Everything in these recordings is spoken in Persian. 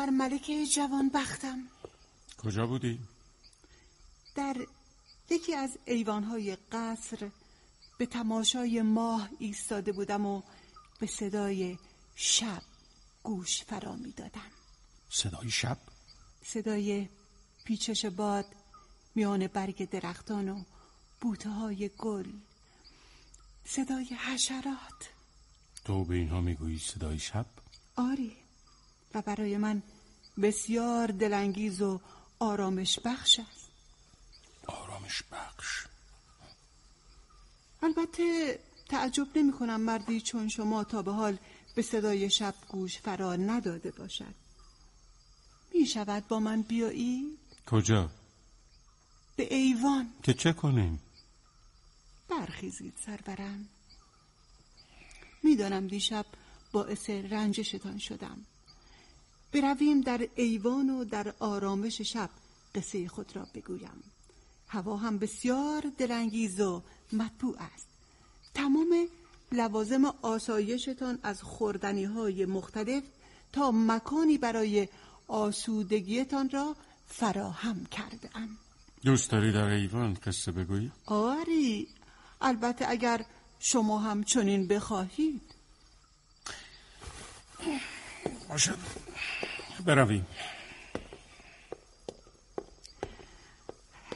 بر ملک جوان بختم کجا بودی؟ در یکی از ایوانهای قصر به تماشای ماه ایستاده بودم و به صدای شب گوش فرا می دادم صدای شب؟ صدای پیچش باد میان برگ درختان و بوته های گل صدای حشرات تو به اینها می‌گویی صدای شب؟ آری و برای من بسیار دلانگیز و آرامش بخش است آرامش بخش البته تعجب نمی کنم مردی چون شما تا به حال به صدای شب گوش فرا نداده باشد می شود با من بیایی؟ کجا؟ به ایوان که چه کنیم؟ برخیزید سرورم می‌دانم دیشب باعث رنجشتان شدم برویم در ایوان و در آرامش شب قصه خود را بگویم. هوا هم بسیار دلانگیز و مطبوع است. تمام لوازم آسایشتان از خوردنی های مختلف تا مکانی برای آسودگیتان را فراهم کرده ام دوست داری در ایوان قصه بگویی؟ آری البته اگر شما هم چنین بخواهید. باشد برویم.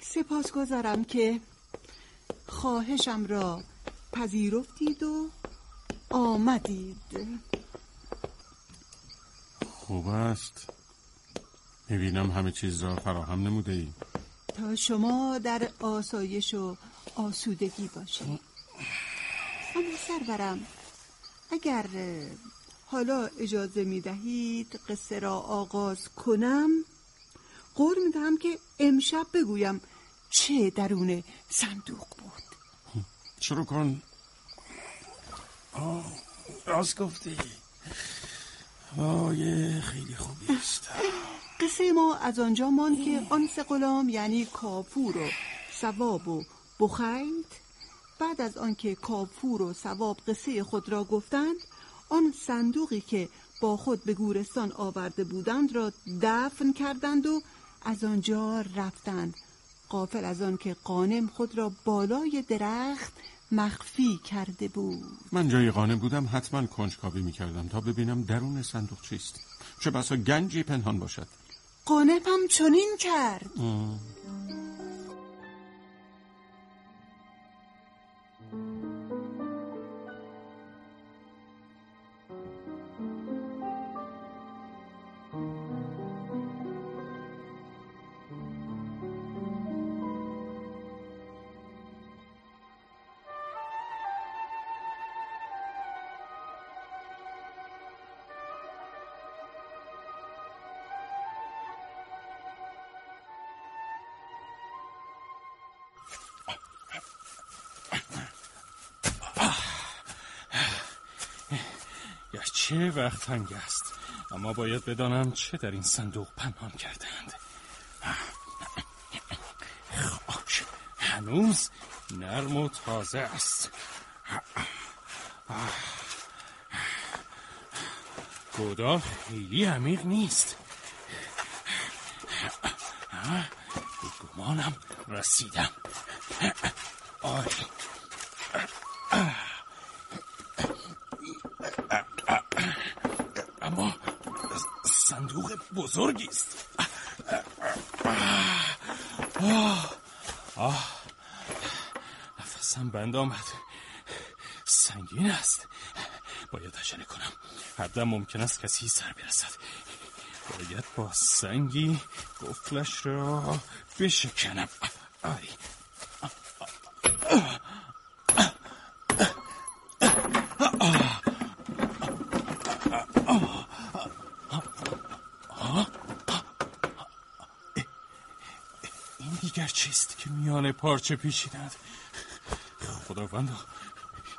سپاس گذارم که خواهشم را پذیرفتید و آمدید. خوب است. می‌بینم همه چیز را فراهم نموده ای تا شما در آسایش و آسودگی باشید. اما سرورم اگر حالا اجازه می دهید قصه را آغاز کنم؟ قول می دهم که امشب بگویم چه درون صندوق بود. شروع کن. آه راست گفتی. آه خیلی خوبی است. قصه ما از آنجا ماند که آن سه غلام یعنی کافور و سواب و بخیت بعد از آنکه کافور و سواب قصه خود را گفتند آن صندوقی که با خود به گورستان آورده بودند را دفن کردند و از آنجا رفتند. قافل از آن که قانم خود را بالای درخت مخفی کرده بود. من جای قانم بودم حتما کنجکاوی می‌کردم تا ببینم درون صندوق چیست. چه بسا گنجی پنهان باشد. قانم هم چنین کرد. چه وقت تنگ است. اما باید بدانم چه در این صندوق پنهان کردند خاک هنوز نرم و تازه است. گودا خیلی عمیق نیست. گمانم رسیدم. آری بزرگی است نفسم بند آمد. سنگین است. باید عجله کنم. هر ممکن است کسی سر برسد. باید با سنگی گفلش را بشکنم. آری. میان پارچه پیچیدند. خداوند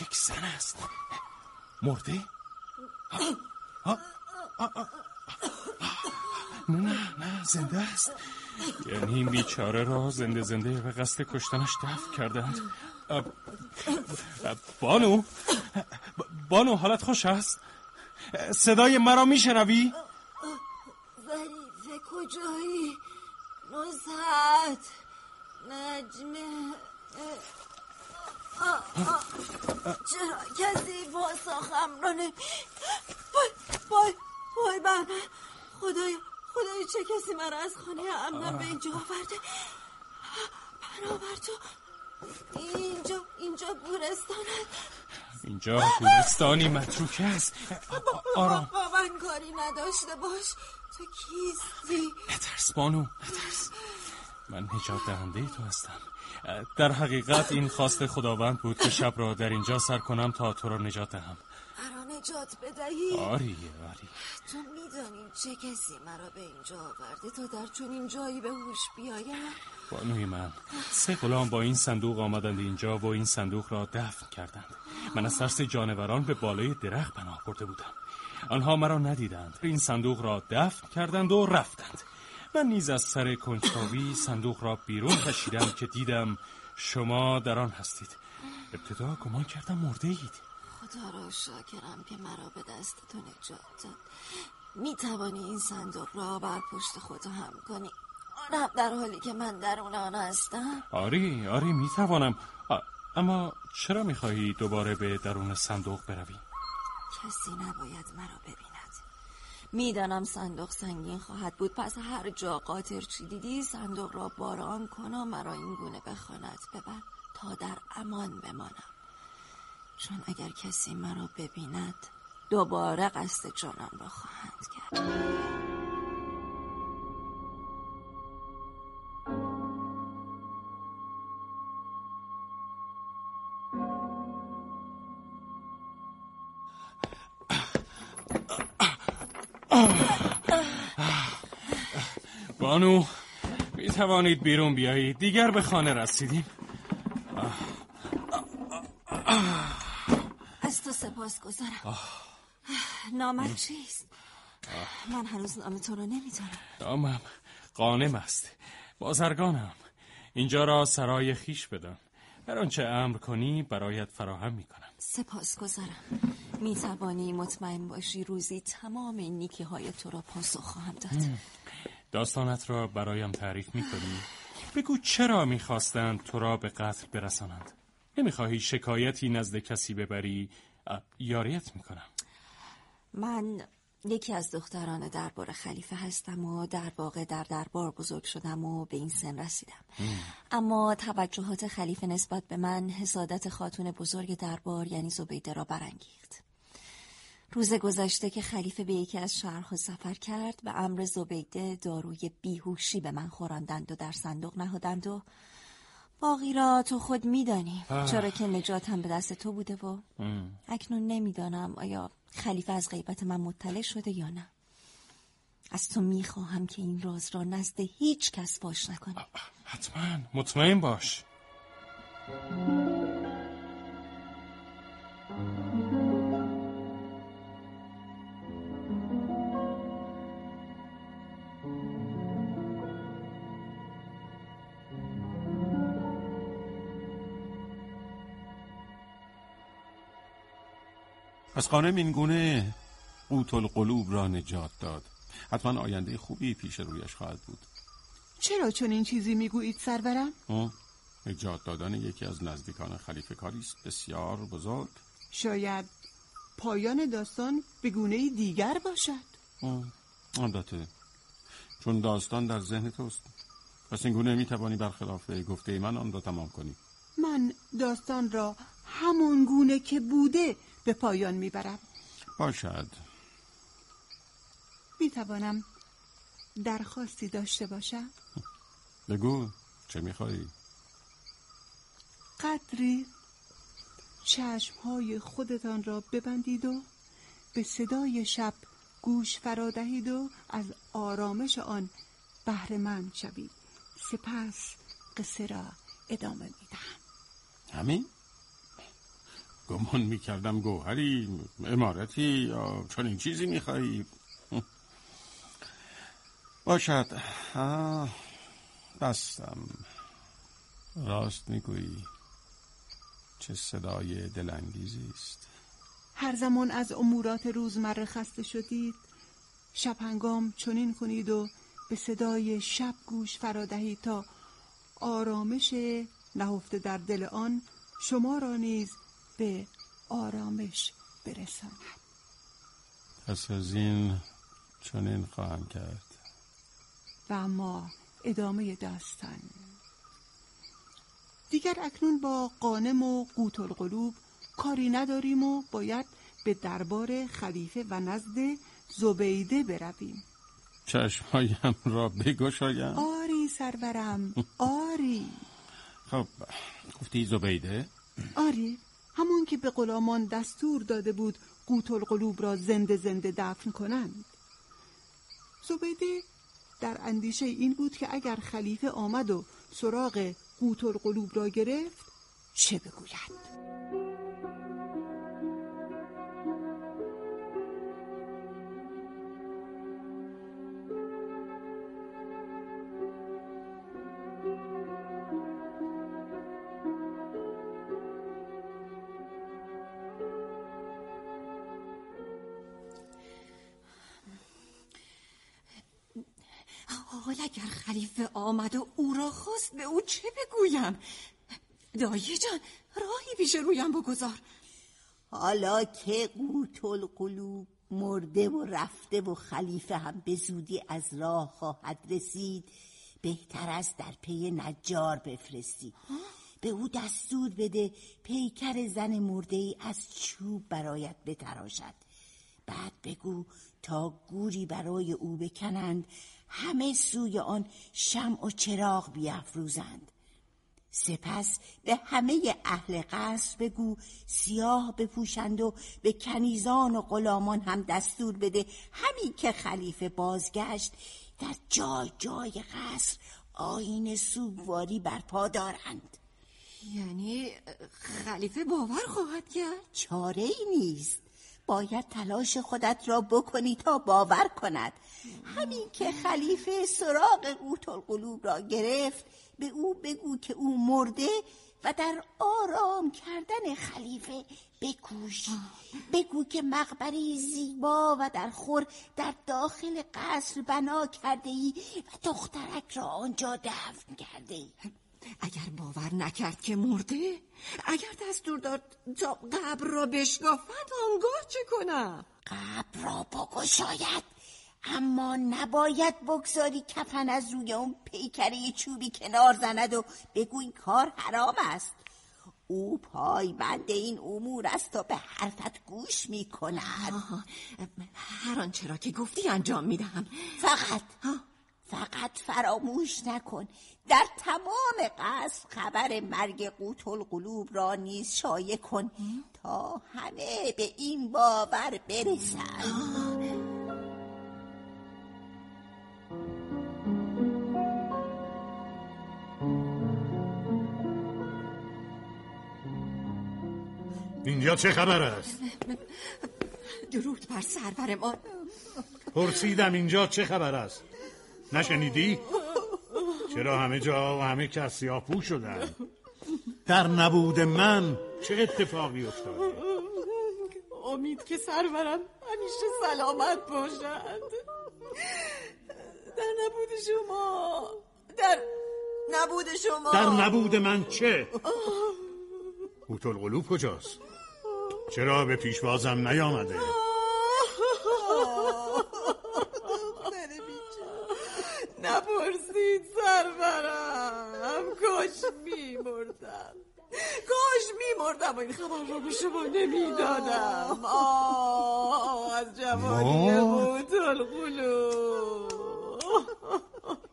یک زن است. مرده؟ نه نه زنده است. یعنی این بیچاره را زنده زنده به قصد کشتنش دفع کردند. بانو بانو حالت خوش است. صدای مرا میشنوی؟ کجایی؟ نزهت. نجمه چرا کسی پاسخم رو نمی وای وای وای من. خدای خدای چه کسی مرا از خانه امنم به اینجا آورده؟ برابر تو اینجا اینجا گورستانت اینجا گورستانی متروک است. آرام. من کاری نداشته باش. تو کیستی؟ نترس بانو نترس. من نجات دهنده تو هستم. در حقیقت این خواست خداوند بود که شب را در اینجا سر کنم تا تو را نجات دهم. مرا نجات بدهی؟ آری آری. تو میدانی چه کسی مرا به اینجا آورده تا در چنین جایی به هوش بیایم بانوی من سه غلام با این صندوق آمدند اینجا و این صندوق را دفن کردند. من از ترس جانوران به بالای درخت پناه برده بودم. آنها مرا ندیدند. این صندوق را دفن کردند و رفتند. من نیز از سر کنجکاوی صندوق را بیرون کشیدم که دیدم شما در آن هستید. ابتدا گمان کردم مرده اید. خدا را شاکرم که مرا به دست تو نجات داد. می توانی این صندوق را بر پشت خود هم کنی. آنم در حالی که من در اون آن هستم. آری آری می توانم. اما چرا می خواهی دوباره به درون صندوق بروی؟ کسی نباید مرا ببیند. می‌دانم صندوق سنگین خواهد بود. پس هر جا قاطر چی دیدی صندوق را باران کن و مرا این گونه به ببر تا در امان بمانم. چون اگر کسی مرا ببیند دوباره قصد جانم را خواهند کرد. بانو می توانید بیرون بیایید. دیگر به خانه رسیدیم. از تو سپاس گذارم. نامت چیست؟ من هنوز نام تو رو نمی‌تونم نامم قانم است. بازرگانم. اینجا را سرای خیش بدم هر آنچه امر کنی برایت فراهم می‌کنم. سپاس گذارم. می توانی مطمئن باشی روزی تمام این نیکی های تو را پاسخ خواهم داد. داستانت را برایم تعریف می کنی؟ بگو چرا می‌خواستند تو را به قتل برسانند؟ نمی‌خواهی شکایتی نزد کسی ببری؟ یاریت می‌کنم. من یکی از دختران دربار خلیفه هستم و در واقع در دربار بزرگ شدم و به این سن رسیدم. اما توجهات خلیفه نسبت به من حسادت خاتون بزرگ دربار یعنی زبیده را برانگیخت. روز گذشته که خلیفه به یکی از شهرها سفر کرد به امر زبیده داروی بیهوشی به من خوراندند و در صندوق نهادند و باقی را تو خود میدانی. چرا که نجاتم به دست تو بوده و اکنون نمی‌دانم آیا خلیفه از غیبت من مطلع شده یا نه. از تو می‌خواهم که این راز را نزد هیچ کس باش نکنی. حتما. مطمئن باش. پس قانم این گونه قوت القلوب را نجات داد. حتما آینده خوبی پیش رویش خواهد بود. چرا چون این چیزی می‌گویید سرورم؟ نجات دادن یکی از نزدیکان خلیفه کاری است. بسیار بزرگ. شاید پایان داستان به گونه دیگر باشد. البته. چون داستان در ذهن توست. پس این گونه می‌توانی برخلاف گفته من آن را تمام کنی. من داستان را همون گونه که بوده به پایان می‌برم. باشد. می‌توانم درخواستی داشته باشم؟ بگو چه میخوایی؟ قدری چشمهای خودتان را ببندید و به صدای شب گوش فرادهید و از آرامش آن بهره شوید. سپس قصه را ادامه می‌دهم. همین؟ گمان می‌کردم گوهری امارتی یا چنین چیزی میخوایی باشد. بستم. راست می‌گویی. چه صدای دلانگیزی است. هر زمان از امورات روزمره خسته شدید شب هنگام چنین کنید و به صدای شب گوش فرادهی تا آرامش نهفته در دل آن. شما را نیز به آرامش برساند پس از این چنین خواهم کرد. و اما ادامه داستان. دیگر اکنون با قانم و قوت القلوب کاری نداریم و باید به دربار خلیفه و نزد زبیده برویم. چشمهایم را بگشایم. آری سرورم آری. خب گفتی زبیده؟ آری. همون که به غلامان دستور داده بود قوت القلوب را زنده زنده دفن کنند. زبیده در اندیشه این بود که اگر خلیفه آمد و سراغ قوت القلوب را گرفت چه بگوید؟ حال اگر خلیفه آمد و او را خواست به او چه بگویم؟ دایی جان راهی پیش رویم بگذار. حالا که قوت القلوب مرده و رفته و خلیفه هم به زودی از راه خواهد رسید بهتر است در پی نجار بفرستی به او دستور بده پیکر زن مرده ای از چوب برایت بتراشد. بعد بگو تا گوری برای او بکنند همه سوی آن شمع و چراغ بیافروزند. سپس به همه اهل قصر بگو سیاه بپوشند و به کنیزان و غلامان هم دستور بده. همین که خلیفه بازگشت در جای جای قصر آین سوگواری برپا دارند. یعنی خلیفه باور خواهد کرد؟ چاره ای نیست. باید تلاش خودت را بکنی تا باور کند. همین که خلیفه سراغ قوت القلوب را گرفت به او بگو که او مرده و در آرام کردن خلیفه بکوش. بگو که مقبری زیبا و در خور در داخل قصر بنا کرده ای و دخترک را آنجا دفن کرده ای اگر باور نکرد که مرده اگر دستور داد تا قبر را بشکافند آنگاه چه کنم؟ قبر را بگشاید اما نباید بگذاری کفن از روی اون پیکره چوبی کنار زند و بگو این کار حرام است. او پای بند این امور است تا به حرفت گوش می کند هر آنچه را که گفتی انجام می‌دهم. فقط فقط فراموش نکن در تمام قصر خبر مرگ قوت القلوب را نیز شایع کن تا همه به این باور برسند اینجا چه خبر است؟ درود بر سرور ما پرسیدم اینجا چه خبر است؟ نشنیدی؟ چرا همه جا و همه کس سیاپو شدن؟ در نبود من چه اتفاقی افتاد؟ امید که سرورم همیشه سلامت باشند در نبود شما در نبود شما در نبود من چه؟ قوت القلوب کجاست؟ چرا به پیشوازم نیامده؟ نپرسید سرورم کاش میمردم کاش میمردم و این خبر رو به شما نمی‌دادم. آه از جوانی القلوب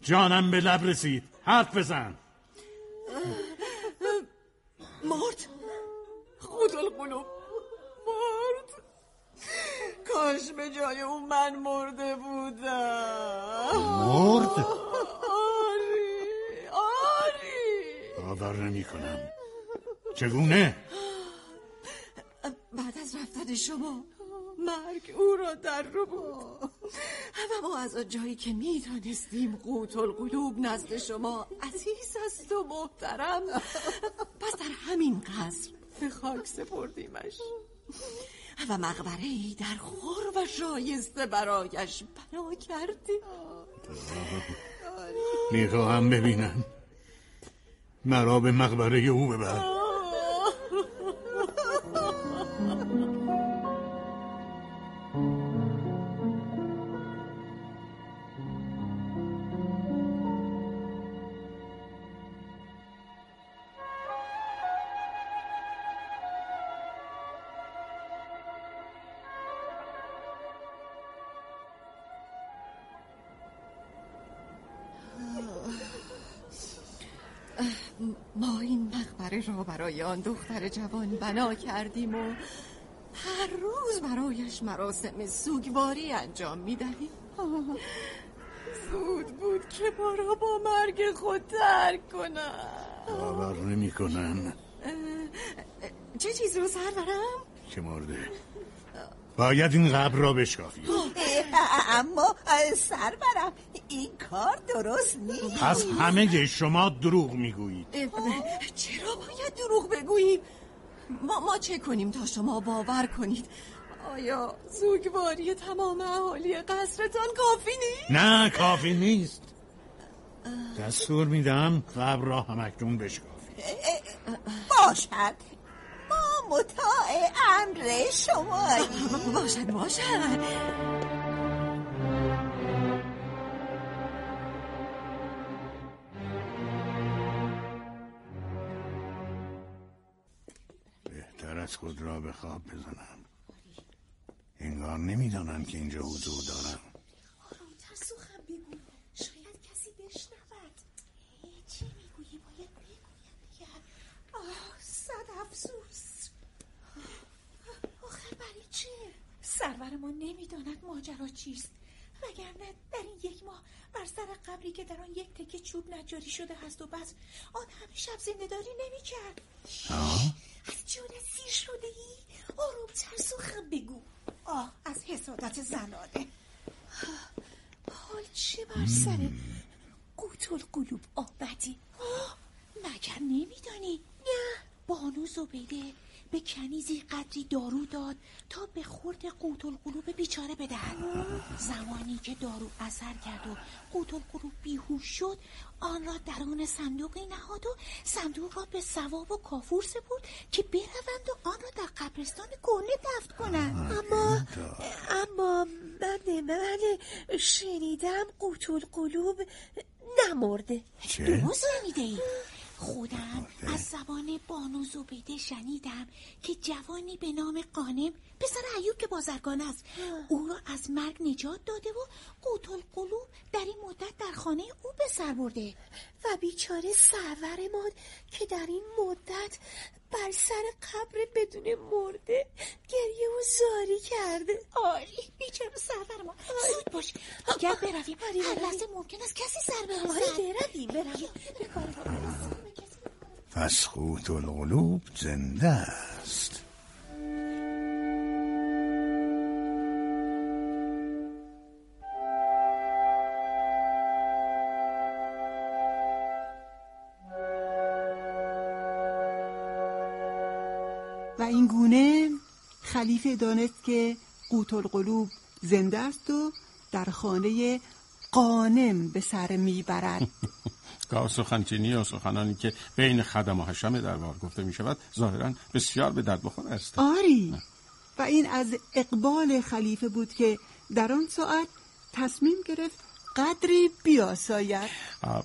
جانم به لب رسید. حرف بزن. مرد. قوت القلوب مرد. کاش به جای اون من مرده بودم. مرد آری آری باور نمی کنم چگونه؟ بعد از رفتن شما مرگ او را در رو بود و ما از آن جایی که می‌دانستیم قوت القلوب نزد شما عزیز است و محترم. پس در همین قصر به خاک سپردیمش. و مقبره ای در خور و شایسته برایش بنا کردی می‌خواهم ببینم مرا به مقبره او ببر. برای آن دختر جوان بنا کردیم و هر روز برایش مراسم سوگواری انجام می‌دهیم. زود بود که ما را با مرگ خود ترک کنن باور نمی کنن چه چیز رو سرورم؟ که مرده؟ باید این قبر را بشکافی. اما سربرم این کار درست نیست. پس همه شما دروغ می‌گویید. چرا باید دروغ بگوییم؟ ما, ما چه کنیم تا شما باور کنید؟ آیا زوگواری تمام اهالی قصرتان کافی نیست؟ نه کافی نیست. دستور میدم قبر را همکنون بشکافی باشد. ما مطاع امر شما باشد باشد. بهتر از خود را به خواب بزنم. انگار نمی‌دانند که اینجا حضور دارم آرامتر سخن بگو شاید کسی بشنود چی می‌گویی باید بگویم دیگر آه صد افسوس آخر برای چه نمی‌داند ماجرا چیست. وگرنه در این یک ماه بر سر قبری که در آن یک تکه چوب نجاری شده هست و بس آن همه شب زندهداری نمی‌کرد. از جان سیر شده ای آرومتر سخن بگو. آه از حسادت زنانه. حال چه بر سر قوت القلوب آمدی؟ آه مگر نمیدانی؟ نه بانو زبیده. به کنیزی قدری دارو داد تا به خورد قوت القلوب بیچاره بدهد. زمانی که دارو اثر کرد و قوت القلوب بیهوش شد آن را درون صندوقی نهاد و صندوق را به ثواب و کافور سپرد که بروند و آن را در قبرستان گله دفن کنند. اما اما من من شنیدم قوت القلوب نمرده. چه؟ درست شنیده ای خودم از زبان بانو زبیده شنیدم که جوانی به نام قانم پسر ایوب که بازرگان است. او را از مرگ نجات داده و قوت القلوب در این مدت در خانه او به سر برده. و بیچاره سرورمان که در این مدت بر سر قبر بدون مرده گریه و زاری کرده. آری بیچاره سرورمان. زود باش. اگر برویم. هر لحظه ممکن است کسی سر برسد. آره برویم برویم به کار ما برسیم. پس قوت القلوب زنده است. و این گونه خلیفه دانست که قوت القلوب زنده است و در خانه قانم به سر می‌برد. گاه سخنچینی و سخنانی که بین خدم و حشم دربار گفته می شود ظاهرا بسیار به درد بخور است. آری. و این از اقبال خلیفه بود که در آن ساعت تصمیم گرفت قدری بیاساید.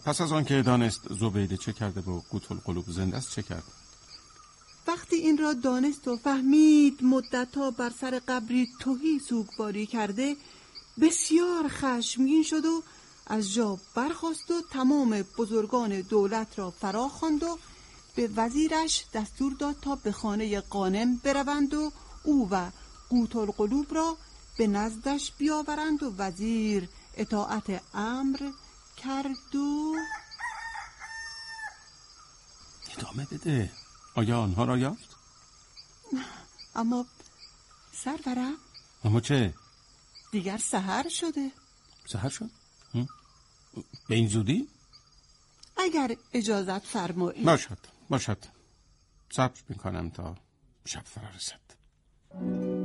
پس از آن که دانست زبیده چه کرده و قوت القلوب زنده است چه کرد؟ وقتی این را دانست و فهمید مدتها بر سر قبری توهی سوگواری کرده بسیار خشمگین شد و از جا برخاست و تمام بزرگان دولت را فرا خواند و به وزیرش دستور داد تا به خانه قانم بروند و او و قوت القلوب را به نزدش بیاورند و وزیر اطاعت امر کرد و ادامه بده. آیا آنها را یافت؟ اما سرورم اما چه؟ دیگر سهر شده. سهر شد؟ به این زودی؟ اگر اجازت فرمایید. باشد باشد. صبر می‌کنم تا شب فرا رسد.